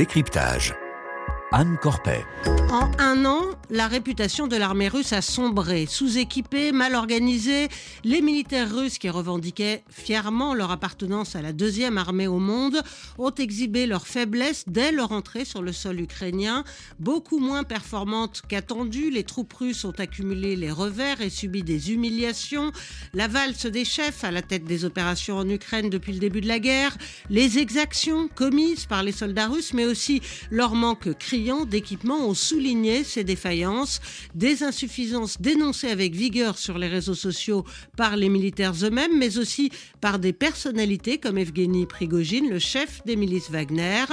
décryptage. Anne Corpet. En un an, la réputation de l'armée russe a sombré. Sous-équipée, mal organisée, les militaires russes qui revendiquaient fièrement leur appartenance à la deuxième armée au monde ont exhibé leur faiblesse dès leur entrée sur le sol ukrainien. Beaucoup moins performantes qu'attendues, les troupes russes ont accumulé les revers et subi des humiliations. La valse des chefs à la tête des opérations en Ukraine depuis le début de la guerre, les exactions commises par les soldats russes, mais aussi leur manque criant d'équipement ont souligné ces défaillances, des insuffisances dénoncées avec vigueur sur les réseaux sociaux par les militaires eux-mêmes, mais aussi par des personnalités comme Evgeny Prigogine, le chef des milices Wagner.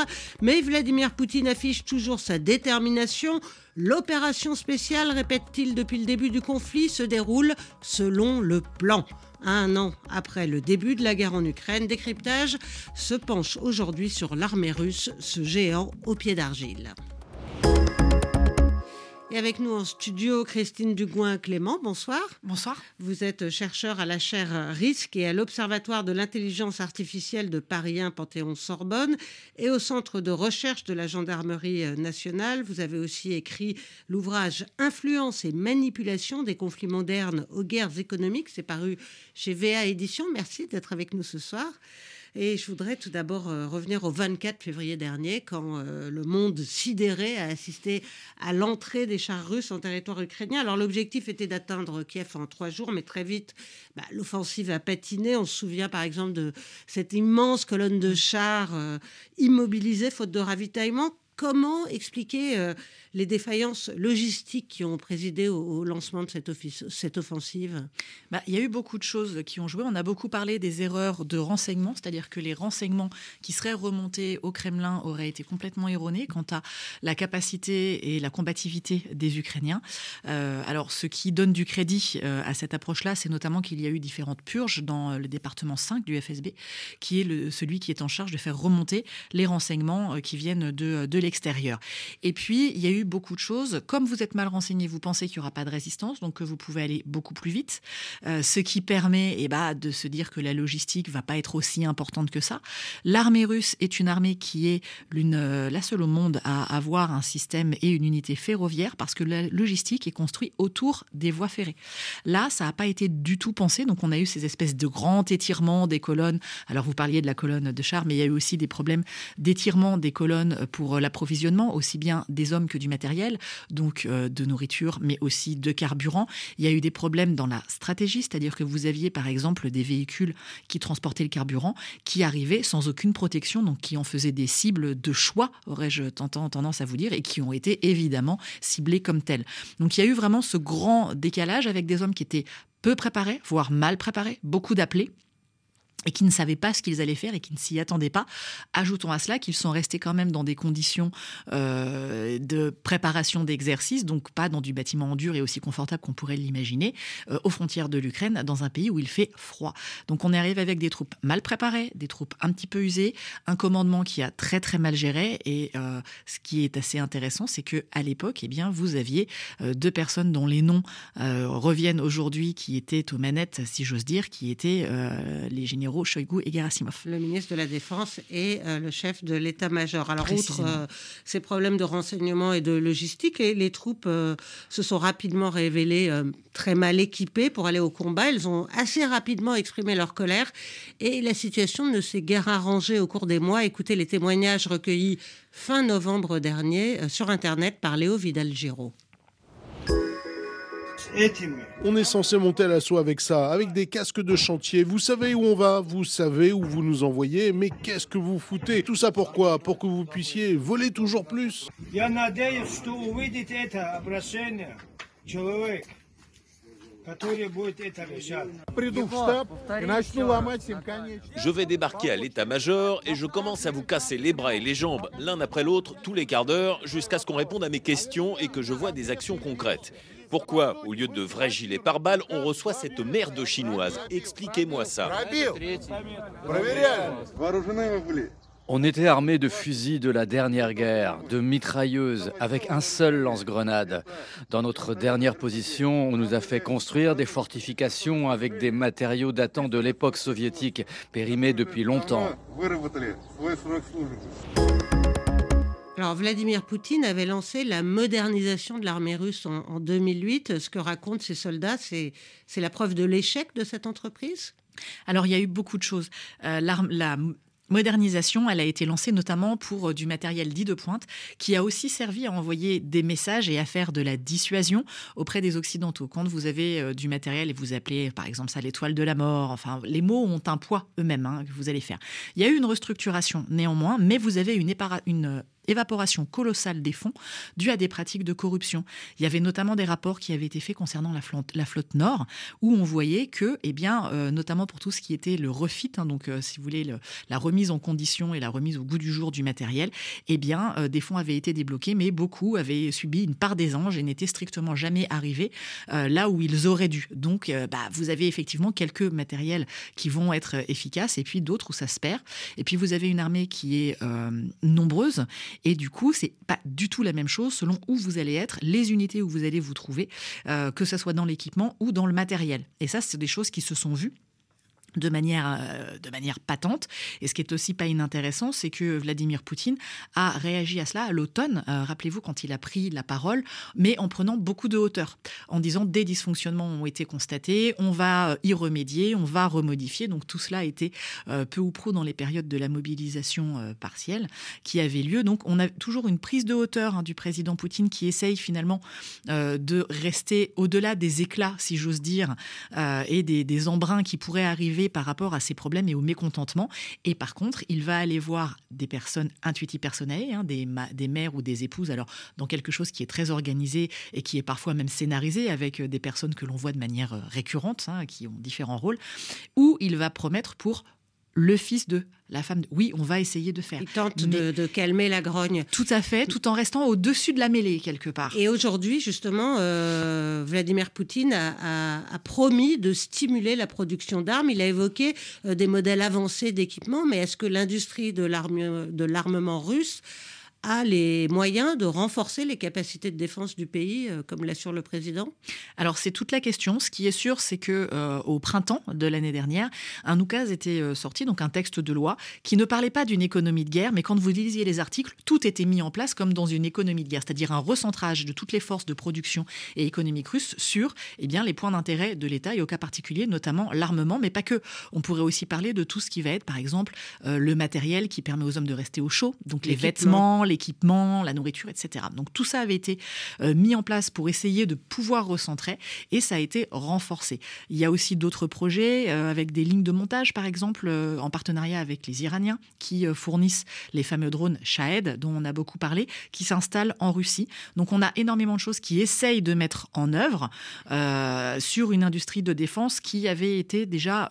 Mais Vladimir Poutine affiche toujours sa détermination. L'opération spéciale, répète-t-il depuis le début du conflit, se déroule selon le plan. Un an après le début de la guerre en Ukraine, Décryptage se penche aujourd'hui sur l'armée russe, ce géant au pied d'argile. Et avec nous en studio, Christine Dugouin-Clément, bonsoir. Bonsoir. Vous êtes chercheur à la chaire RISC et à l'Observatoire de l'intelligence artificielle de Paris 1 Panthéon-Sorbonne et au Centre de recherche de la Gendarmerie nationale. Vous avez aussi écrit l'ouvrage Influence et manipulation des conflits modernes aux guerres économiques. C'est paru chez VA Éditions. Merci d'être avec nous ce soir. Et je voudrais tout d'abord euh, revenir au 24 février dernier, quand euh, le monde sidéré a assisté à l'entrée des chars russes en territoire ukrainien. Alors l'objectif était d'atteindre Kiev en trois jours, mais très vite, bah, l'offensive a patiné. On se souvient par exemple de cette immense colonne de chars euh, immobilisée faute de ravitaillement. Comment expliquer les défaillances logistiques qui ont présidé au, lancement de cette, offensive? Bah, Il y a eu beaucoup de choses qui ont joué. On a beaucoup parlé des erreurs de renseignement, c'est-à-dire que les renseignements qui seraient remontés au Kremlin auraient été complètement erronés quant à la capacité et la combativité des Ukrainiens. Euh, alors, ce qui donne du crédit euh, à cette approche-là, c'est notamment qu'il y a eu différentes purges dans le département 5 du FSB, qui est celui qui est en charge de faire remonter les renseignements euh, qui viennent de, de l'extérieur. Et puis, il y a eu beaucoup de choses. Comme vous êtes mal renseigné, vous pensez qu'il n'y aura pas de résistance, donc que vous pouvez aller beaucoup plus vite, euh, ce qui permet eh ben, de se dire que la logistique va pas être aussi importante que ça. L'armée russe est une armée qui est l'une, euh, la seule au monde à avoir un système et une unité ferroviaire parce que la logistique est construite autour des voies ferrées. Là, ça n'a pas été du tout pensé, donc on a eu ces espèces de grands étirements des colonnes. Alors vous parliez de la colonne de char, mais il y a eu aussi des problèmes d'étirement des colonnes pour l'approvisionnement, aussi bien des hommes que du matériel donc euh, de nourriture, mais aussi de carburant. Il y a eu des problèmes dans la stratégie, c'est-à-dire que vous aviez par exemple des véhicules qui transportaient le carburant, qui arrivaient sans aucune protection, donc qui en faisaient des cibles de choix, aurais-je tendance à vous dire, et qui ont été évidemment ciblés comme tels. Donc il y a eu vraiment ce grand décalage avec des hommes qui étaient peu préparés, voire mal préparés, beaucoup d'appelés et qui ne savaient pas ce qu'ils allaient faire et qui ne s'y attendaient pas. Ajoutons à cela qu'ils sont restés quand même dans des conditions euh, de préparation d'exercice, donc pas dans du bâtiment en dur et aussi confortable qu'on pourrait l'imaginer, euh, aux frontières de l'Ukraine, dans un pays où il fait froid. Donc on arrive avec des troupes mal préparées, des troupes un petit peu usées, un commandement qui a très très mal géré. Et euh, ce qui est assez intéressant, c'est que à l'époque, eh bien, vous aviez deux personnes dont les noms reviennent aujourd'hui, qui étaient aux manettes, si j'ose dire, qui étaient les généraux et Gerasimov. Le ministre de la Défense et euh, le chef de l'état-major. Alors, outre euh, ces problèmes de renseignement et de logistique, les, les troupes euh, se sont rapidement révélées très mal équipées pour aller au combat. Elles ont assez rapidement exprimé leur colère et la situation ne s'est guère arrangée au cours des mois. Écoutez les témoignages recueillis fin novembre dernier sur Internet par Léo Vidal-Giraud. On est censé monter à l'assaut avec ça, avec des casques de chantier. Vous savez où on va, vous savez où vous nous envoyez, mais qu'est-ce que vous foutez? Tout ça pourquoi Pour que vous puissiez voler toujours plus? Je vais débarquer à l'état-major et je commence à vous casser les bras et les jambes l'un après l'autre tous les quarts d'heure jusqu'à ce qu'on réponde à mes questions et que je vois des actions concrètes. Pourquoi, au lieu de vrais gilets pare-balles, on reçoit cette merde chinoise? Expliquez-moi ça. On était armé de fusils de la dernière guerre, de mitrailleuses, avec un seul lance-grenade. Dans notre dernière position, on nous a fait construire des fortifications avec des matériaux datant de l'époque soviétique, périmés depuis longtemps. Alors Vladimir Poutine avait lancé la modernisation de l'armée russe en, 2008. Ce que racontent ces soldats, c'est la preuve de l'échec de cette entreprise? Alors, il y a eu beaucoup de choses. Euh, la modernisation, elle a été lancée notamment pour euh, du matériel dit de pointe, qui a aussi servi à envoyer des messages et à faire de la dissuasion auprès des Occidentaux. Quand vous avez euh, du matériel et vous appelez par exemple ça l'étoile de la mort, enfin les mots ont un poids eux-mêmes hein, que vous allez faire. Il y a eu une restructuration néanmoins, mais vous avez une, une évaporation colossale des fonds due à des pratiques de corruption. Il y avait notamment des rapports qui avaient été faits concernant la flotte, nord, où on voyait que, eh bien, euh, notamment pour tout ce qui était le refit, hein, donc euh, si vous voulez la remise en condition et la remise au goût du jour du matériel, eh bien, euh, des fonds avaient été débloqués, mais beaucoup avaient subi une part des anges et n'étaient strictement jamais arrivés là où ils auraient dû. Donc, bah, vous avez effectivement quelques matériels qui vont être efficaces et puis d'autres où ça se perd. Et puis vous avez une armée qui est nombreuse et du coup, c'est pas du tout la même chose selon où vous allez être, les unités où vous allez vous trouver, euh, que ce soit dans l'équipement ou dans le matériel. Et ça, c'est des choses qui se sont vues de manière, euh, de manière patente. Et ce qui est aussi pas inintéressant, c'est que Vladimir Poutine a réagi à cela à l'automne, euh, rappelez-vous, quand il a pris la parole, mais en prenant beaucoup de hauteur, en disant des dysfonctionnements ont été constatés, on va euh, y remédier, on va remodifier. Donc tout cela a été peu ou prou dans les périodes de la mobilisation partielle qui avait lieu. Donc on a toujours une prise de hauteur hein, du président Poutine qui essaye finalement de rester au-delà des éclats, si j'ose dire, et des, des embruns qui pourraient arriver par rapport à ses problèmes et au mécontentement. Et par contre, il va aller voir des personnes intuitives personnelles, hein, des, des mères ou des épouses, alors dans quelque chose qui est très organisé et qui est parfois même scénarisé avec euh, des personnes que l'on voit de manière euh, récurrente, hein, qui ont différents rôles, où il va promettre pour le fils de la femme. Oui, on va essayer de faire. Il tente de, calmer la grogne. Tout à fait, tout en restant au-dessus de la mêlée quelque part. Et aujourd'hui, justement, euh, Vladimir Poutine a, promis de stimuler la production d'armes. Il a évoqué euh, des modèles avancés d'équipement, mais est-ce que l'industrie de l'armement russe a les moyens de renforcer les capacités de défense du pays, euh, comme l'assure le président? Alors c'est toute la question. Ce qui est sûr, c'est que euh, au printemps de l'année dernière, un oukase était euh, sorti, donc un texte de loi qui ne parlait pas d'une économie de guerre, mais quand vous lisiez les articles, tout était mis en place comme dans une économie de guerre, c'est-à-dire un recentrage de toutes les forces de production et économique russes sur eh bien, les points d'intérêt de l'État et au cas particulier, notamment l'armement, mais pas que. On pourrait aussi parler de tout ce qui va être, par exemple, le matériel qui permet aux hommes de rester au chaud, donc les vêtements, l'équipement, la nourriture, etc. Donc tout ça avait été euh, mis en place pour essayer de pouvoir recentrer et ça a été renforcé. Il y a aussi d'autres projets euh, avec des lignes de montage, par exemple, euh, en partenariat avec les Iraniens qui fournissent les fameux drones Shahed dont on a beaucoup parlé, qui s'installent en Russie. Donc on a énormément de choses qui essayent de mettre en œuvre sur une industrie de défense qui avait été déjà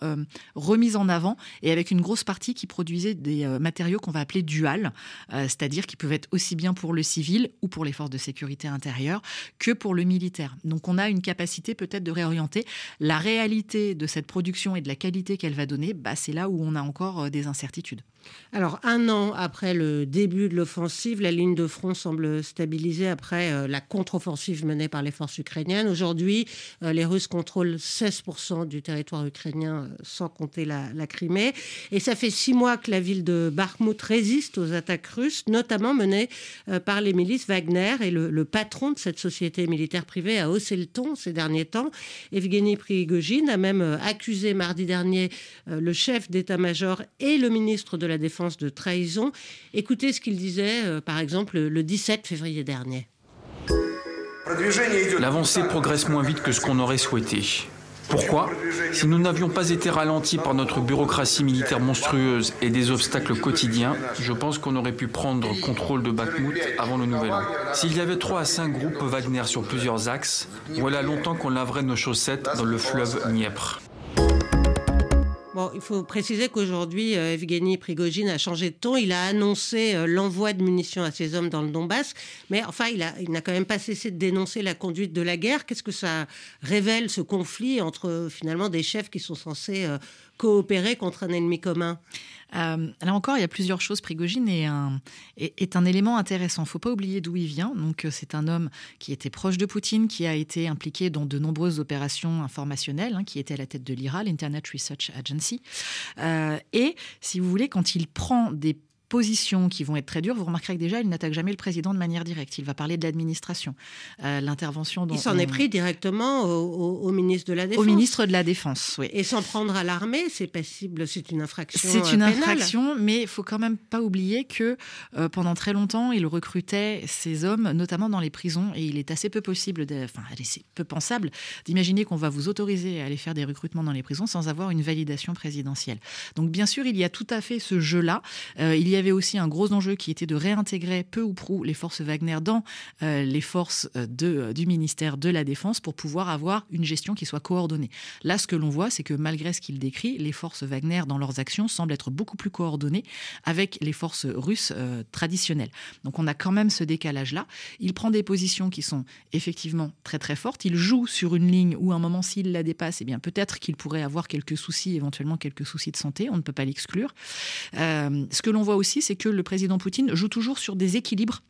remise en avant et avec une grosse partie qui produisait des matériaux qu'on va appeler dual, c'est-à-dire qui peuvent être aussi bien pour le civil ou pour les forces de sécurité intérieure que pour le militaire. Donc on a une capacité peut-être de réorienter la réalité de cette production et de la qualité qu'elle va donner. Bah, c'est là où on a encore euh, des incertitudes. Alors, un an après le début de l'offensive, la ligne de front semble stabilisée après euh, la contre-offensive menée par les forces ukrainiennes. Aujourd'hui, euh, les Russes contrôlent 16% du territoire ukrainien, sans compter la, Crimée. Et ça fait six mois que la ville de Bakhmut résiste aux attaques russes, notamment menées par les milices Wagner. Et le, patron de cette société militaire privée a haussé le ton ces derniers temps. Evgeny Prigogine a même accusé mardi dernier le chef d'état-major et le ministre de la défense de trahison. Écoutez ce qu'il disait, euh, par exemple, le 17 février dernier. L'avancée progresse moins vite que ce qu'on aurait souhaité. Pourquoi Si nous n'avions pas été ralentis par notre bureaucratie militaire monstrueuse et des obstacles quotidiens, je pense qu'on aurait pu prendre contrôle de Bakhmut avant le nouvel an. S'il y avait trois à cinq groupes Wagner sur plusieurs axes, voilà longtemps qu'on laverait nos chaussettes dans le fleuve Dniepr il faut préciser qu'aujourd'hui, euh, Evgeny Prigogine a changé de ton. Il a annoncé euh, l'envoi de munitions à ses hommes dans le Donbass, mais enfin, il, n'a quand même pas cessé de dénoncer la conduite de la guerre. Qu'est-ce que ça révèle, ce conflit entre finalement des chefs qui sont censés euh, coopérer contre un ennemi commun? Euh, là encore, il y a plusieurs choses. Prigogine est un, élément intéressant. Il ne faut pas oublier d'où il vient. Donc, euh, c'est un homme qui était proche de Poutine, qui a été impliqué dans de nombreuses opérations informationnelles, hein, qui était à la tête de l'IRA, l'Internet Research Agency. Euh, et, si vous voulez, quand il prend des positions qui vont être très dures, vous remarquerez que déjà, il n'attaque jamais le président de manière directe. Il va parler de l'administration. Euh, l'intervention dont. Il s'en est pris directement au, ministre de la Défense. Au ministre de la Défense, oui. Et s'en prendre à l'armée, c'est passible, c'est une infraction. C'est une euh, infraction, mais il faut quand même pas oublier que euh, pendant très longtemps, il recrutait ces hommes, notamment dans les prisons, et il est assez peu possible, de, enfin, c'est peu pensable d'imaginer qu'on va vous autoriser à aller faire des recrutements dans les prisons sans avoir une validation présidentielle. Donc, bien sûr, il y a tout à fait ce jeu-là. il y avait aussi un gros enjeu qui était de réintégrer peu ou prou les forces Wagner dans euh, les forces euh, euh, du ministère de la Défense pour pouvoir avoir une gestion qui soit coordonnée. Là, ce que l'on voit, c'est que malgré ce qu'il décrit, les forces Wagner dans leurs actions semblent être beaucoup plus coordonnées avec les forces russes traditionnelles. Donc on a quand même ce décalage-là. Il prend des positions qui sont effectivement très très fortes. Il joue sur une ligne où à un moment, s'il la dépasse, eh bien peut-être qu'il pourrait avoir quelques soucis, éventuellement quelques soucis de santé. On ne peut pas l'exclure. ce que l'on voit aussi c'est que le président Poutine joue toujours sur des équilibres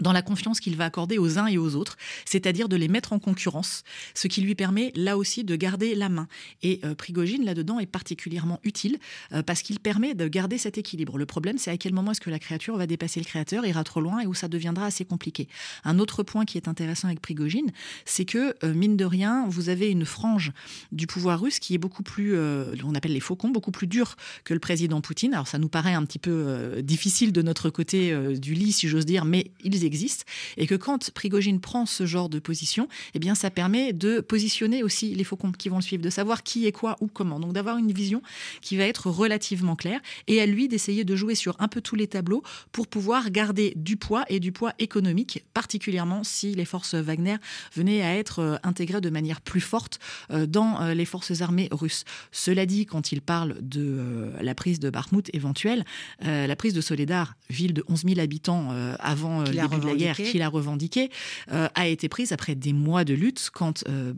dans la confiance qu'il va accorder aux uns et aux autres, c'est-à-dire de les mettre en concurrence, ce qui lui permet là aussi de garder la main. Et euh, Prigogine, là-dedans, est particulièrement utile euh, parce qu'il permet de garder cet équilibre. Le problème, c'est à quel moment est-ce que la créature va dépasser le créateur, ira trop loin et où ça deviendra assez compliqué. Un autre point qui est intéressant avec Prigogine, c'est que, euh, mine de rien, vous avez une frange du pouvoir russe qui est beaucoup plus, on appelle les faucons, beaucoup plus dur que le président Poutine. Alors ça nous paraît un petit peu difficile de notre côté du lit, si j'ose dire, mais ils existe et que quand Prigogine prend ce genre de position, eh bien ça permet de positionner aussi les faucons qui vont le suivre, de savoir qui est quoi ou comment. Donc d'avoir une vision qui va être relativement claire et à lui d'essayer de jouer sur un peu tous les tableaux pour pouvoir garder du poids et du poids économique, particulièrement si les forces Wagner venaient à être euh, intégrées de manière plus forte euh, dans euh, les forces armées russes. Cela dit, quand il parle de la prise de Bakhmut éventuelle, la prise de Soledar, ville de 11 000 habitants avant le début de la guerre qu'il a revendiqué, euh, a été prise après des mois de lutte quand euh,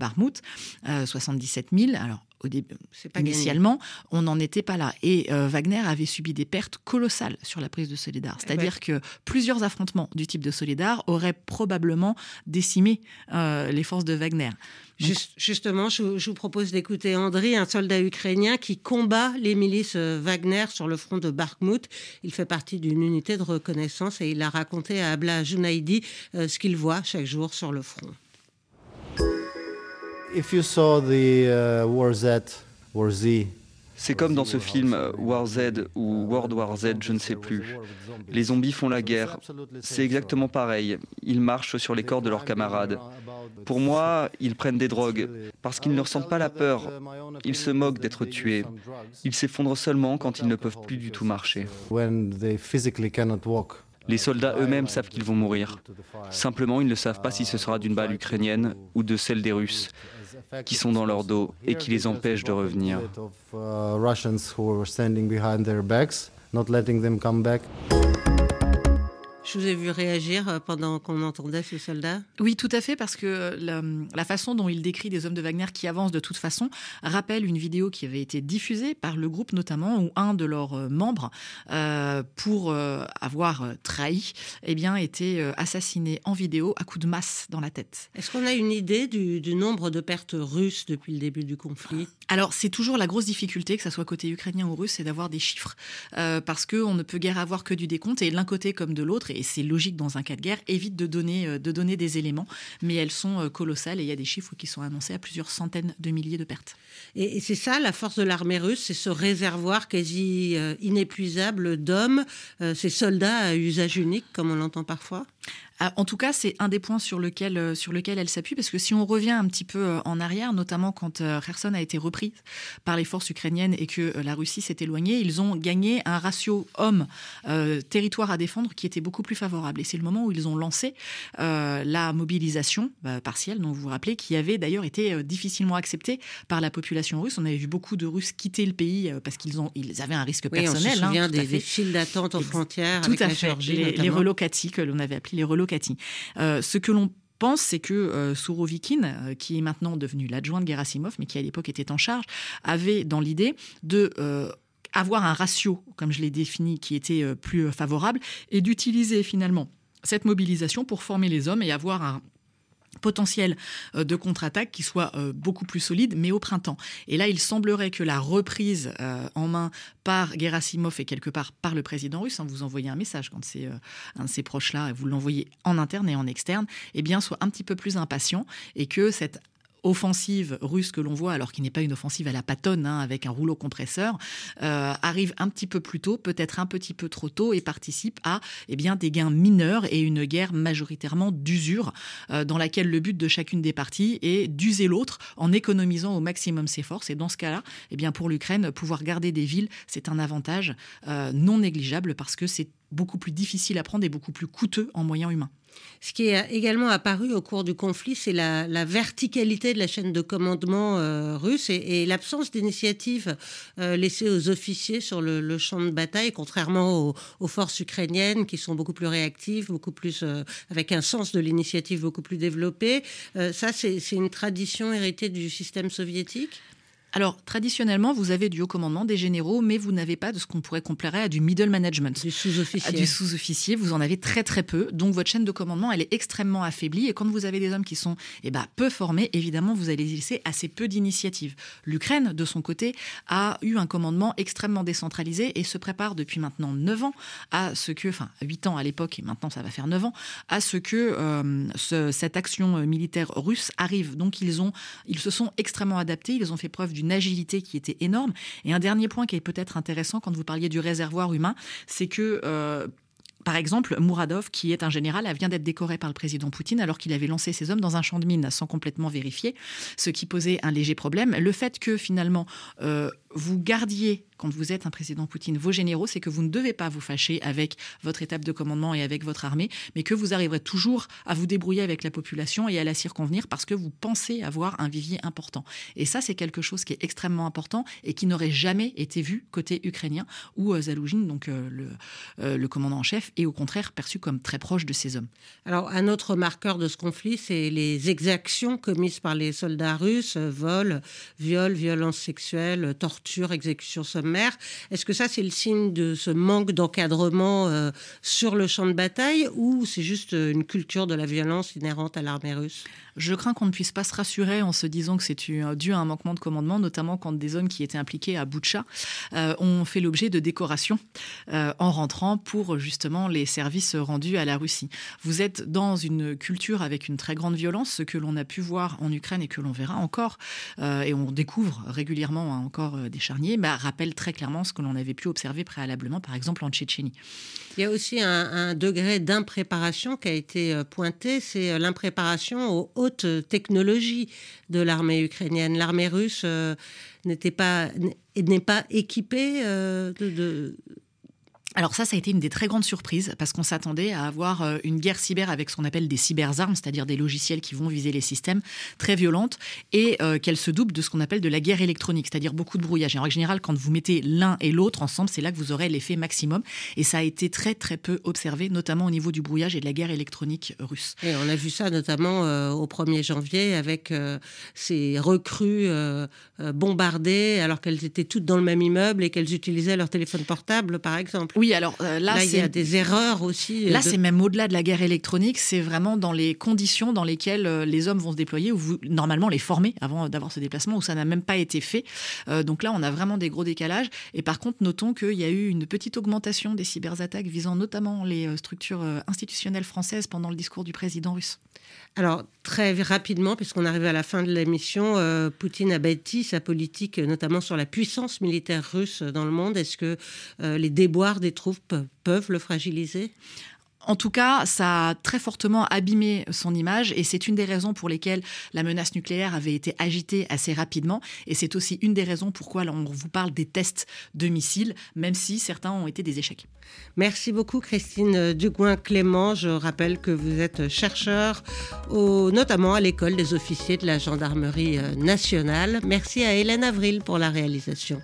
77 000, alors au début, pas initialement, on n'en était pas là. Et euh, Wagner avait subi des pertes colossales sur la prise de Soledar. Eh C'est-à-dire que plusieurs affrontements du type de Soledar auraient probablement décimé euh, les forces de Wagner. justement, je, vous propose d'écouter Andriy, un soldat ukrainien qui combat les milices euh, Wagner sur le front de Bakhmut. Il fait partie d'une unité de reconnaissance et il a raconté à Abla Junaidi ce qu'il voit chaque jour sur le front. C'est comme dans ce film euh, War Z ou World War Z, je ne sais plus. Les zombies font la guerre. C'est exactement pareil. Ils marchent sur les corps de leurs camarades. Pour moi, ils prennent des drogues parce qu'ils ne ressentent pas la peur. Ils se moquent d'être tués. Ils s'effondrent seulement quand ils ne peuvent plus du tout marcher. Les soldats eux-mêmes savent qu'ils vont mourir. Simplement, ils ne savent pas si ce sera d'une balle ukrainienne ou de celle des Russes qui sont dans leur dos et qui les empêchent de revenir. Je vous ai vu réagir euh, pendant qu'on entendait ces soldats. Oui, tout à fait, parce que euh, la, façon dont il décrit des hommes de Wagner qui avancent de toute façon rappelle une vidéo qui avait été diffusée par le groupe notamment, où un de leurs euh, membres, pour avoir trahi, eh bien, était assassiné en vidéo à coups de masse dans la tête. Est-ce qu'on a une idée du, du nombre de pertes russes depuis le début du conflit? Alors, c'est toujours la grosse difficulté, que ce soit côté ukrainien ou russe, c'est d'avoir des chiffres, parce qu'on ne peut guère avoir que du décompte, et l'un côté comme de l'autre, et c'est logique dans un cas de guerre, évite de donner, euh, de donner des éléments, mais elles sont euh, colossales et il y a des chiffres qui sont annoncés à plusieurs centaines de milliers de pertes. Et, c'est ça, la force de l'armée russe, c'est ce réservoir quasi euh, inépuisable d'hommes, ces soldats à usage unique, comme on l'entend parfois? En tout cas, c'est un des points sur lequel, euh, sur lequel elle s'appuie, parce que si on revient un petit peu euh, en arrière, notamment quand euh, Kherson a été repris par les forces ukrainiennes et que la Russie s'est éloignée, ils ont gagné un ratio homme-territoire à défendre qui était beaucoup plus favorable. Et c'est le moment où ils ont lancé la mobilisation partielle, dont vous vous rappelez, qui avait d'ailleurs été difficilement acceptée par la population russe. On avait vu beaucoup de Russes quitter le pays parce qu'ils ont, ils avaient un risque personnel. on se souvient hein, des, files d'attente aux frontières. Tout à fait. les, les que l'on avait appelés les relocatis euh, ce que l'on pense, c'est que euh, euh, qui est maintenant devenu l'adjoint de Gerasimov, mais qui à l'époque était en charge, avait dans l'idée de avoir un ratio, comme je l'ai défini, qui était plus favorable, et d'utiliser finalement cette mobilisation pour former les hommes et avoir un potentiel euh, de contre-attaque qui soit euh, beaucoup plus solide, mais au printemps. Et là, il semblerait que la reprise euh, en main par Gerasimov et quelque part par le président russe, hein, vous envoyez un message quand c'est un de ces proches-là, vous l'envoyez en interne et en externe, eh soit un petit peu plus impatient et que cette offensive russe que l'on voit, alors qu'il n'est pas une offensive à la patonne, hein, avec un rouleau compresseur, euh, arrive un petit peu plus tôt, peut-être un petit peu trop tôt, et participe à eh bien, des gains mineurs et une guerre majoritairement d'usure, euh, dans laquelle le but de chacune des parties est d'user l'autre en économisant au maximum ses forces. Et dans ce cas-là, eh bien, pour l'Ukraine, pouvoir garder des villes, c'est un avantage euh, non négligeable parce que c'est beaucoup plus difficile à prendre et beaucoup plus coûteux en moyens humains. Ce qui est également apparu au cours du conflit, c'est la, verticalité de la chaîne de commandement euh, russe et, l'absence d'initiative euh, laissée aux officiers sur le, champ de bataille, contrairement aux, forces ukrainiennes qui sont beaucoup plus réactives, beaucoup plus euh, avec un sens de l'initiative beaucoup plus développé. ça, c'est une tradition héritée du système soviétique? Alors, traditionnellement, vous avez du haut commandement, des généraux, mais vous n'avez pas de ce qu'on pourrait comparer à du middle management. Du sous-officier. Du sous-officier, vous en avez très très peu. Donc, votre chaîne de commandement, elle est extrêmement affaiblie. Et quand vous avez des hommes qui sont eh ben, peu formés, évidemment, vous allez laisser assez peu d'initiatives. L'Ukraine, de son côté, a eu un commandement extrêmement décentralisé et se prépare depuis maintenant 9 ans à ce que, enfin 8 ans à l'époque, et maintenant ça va faire 9 ans, à ce que euh, cette action militaire russe arrive. Donc, ils, ont, ils se sont extrêmement adaptés, ils ont fait preuve du agilité qui était énorme. Et un dernier point qui est peut-être intéressant quand vous parliez du réservoir humain, c'est que euh, par exemple, Mouradov, qui est un général, vient d'être décoré par le président Poutine alors qu'il avait lancé ses hommes dans un champ de mine sans complètement vérifier, ce qui posait un léger problème. Le fait que finalement euh, vous gardiez quand vous êtes un président Poutine, vos généraux, c'est que vous ne devez pas vous fâcher avec votre étape de commandement et avec votre armée, mais que vous arriverez toujours à vous débrouiller avec la population et à la circonvenir parce que vous pensez avoir un vivier important. Et ça, c'est quelque chose qui est extrêmement important et qui n'aurait jamais été vu côté ukrainien, où euh, Zaloujine, donc euh, le, euh, le commandant en chef, est au contraire perçu comme très proche de ses hommes. Alors, un autre marqueur de ce conflit, c'est les exactions commises par les soldats russes, vol, viol, violence sexuelle, exécution sommaire. Est-ce que ça, c'est le signe de ce manque d'encadrement euh, sur le champ de bataille ou c'est juste euh, une culture de la violence inhérente à l'armée russe? Je crains qu'on ne puisse pas se rassurer en se disant que c'est dû à un manquement de commandement, notamment quand des hommes qui étaient impliqués à Boucha euh, ont fait l'objet de décorations en rentrant pour justement les services rendus à la Russie. Vous êtes dans une culture avec une très grande violence, ce que l'on a pu voir en Ukraine et que l'on verra encore, et on découvre régulièrement hein, encore des charniers, bah, rappelle très clairement ce que l'on avait pu observer préalablement, par exemple en Tchétchénie. Il y a aussi un, degré d'impréparation qui a été euh, pointé, c'est euh, l'impréparation aux hautes technologies de l'armée ukrainienne. L'armée russe euh, n'était pas n'est pas équipée de, alors ça, ça a été une des très grandes surprises parce qu'on s'attendait à avoir euh, une guerre cyber avec ce qu'on appelle des cyberarmes, c'est-à-dire des logiciels qui vont viser les systèmes très violentes et euh, qu'elle se double de ce qu'on appelle de la guerre électronique, c'est-à-dire beaucoup de brouillage. Et en général, quand vous mettez l'un et l'autre ensemble, c'est là que vous aurez l'effet maximum. Et ça a été très très peu observé, notamment au niveau du brouillage et de la guerre électronique russe. Et on a vu ça notamment euh, au 1er janvier avec ces recrues bombardées alors qu'elles étaient toutes dans le même immeuble et qu'elles utilisaient leur téléphone portable, par exemple. Oui, alors euh, là, il y a des erreurs aussi. Euh, là, c'est même au-delà de la guerre électronique, c'est vraiment dans les conditions dans lesquelles euh, les hommes vont se déployer, ou vous, normalement les former avant d'avoir ce déplacement, où ça n'a même pas été fait. donc là, on a vraiment des gros décalages. Et par contre, notons qu'il y a eu une petite augmentation des cyberattaques visant notamment les structures institutionnelles françaises pendant le discours du président russe. Alors, très rapidement, puisqu'on arrive à la fin de l'émission, euh, Poutine a bâti sa politique, notamment sur la puissance militaire russe dans le monde. Est-ce que les déboires des troupes peuvent le fragiliser? En tout cas, ça a très fortement abîmé son image et c'est une des raisons pour lesquelles la menace nucléaire avait été agitée assez rapidement et c'est aussi une des raisons pourquoi on vous parle des tests de missiles, même si certains ont été des échecs. Merci beaucoup Christine Dugouin-Clément. Je rappelle que vous êtes chercheur, notamment à l'école des officiers de la gendarmerie euh, nationale. Merci à Hélène Avril pour la réalisation.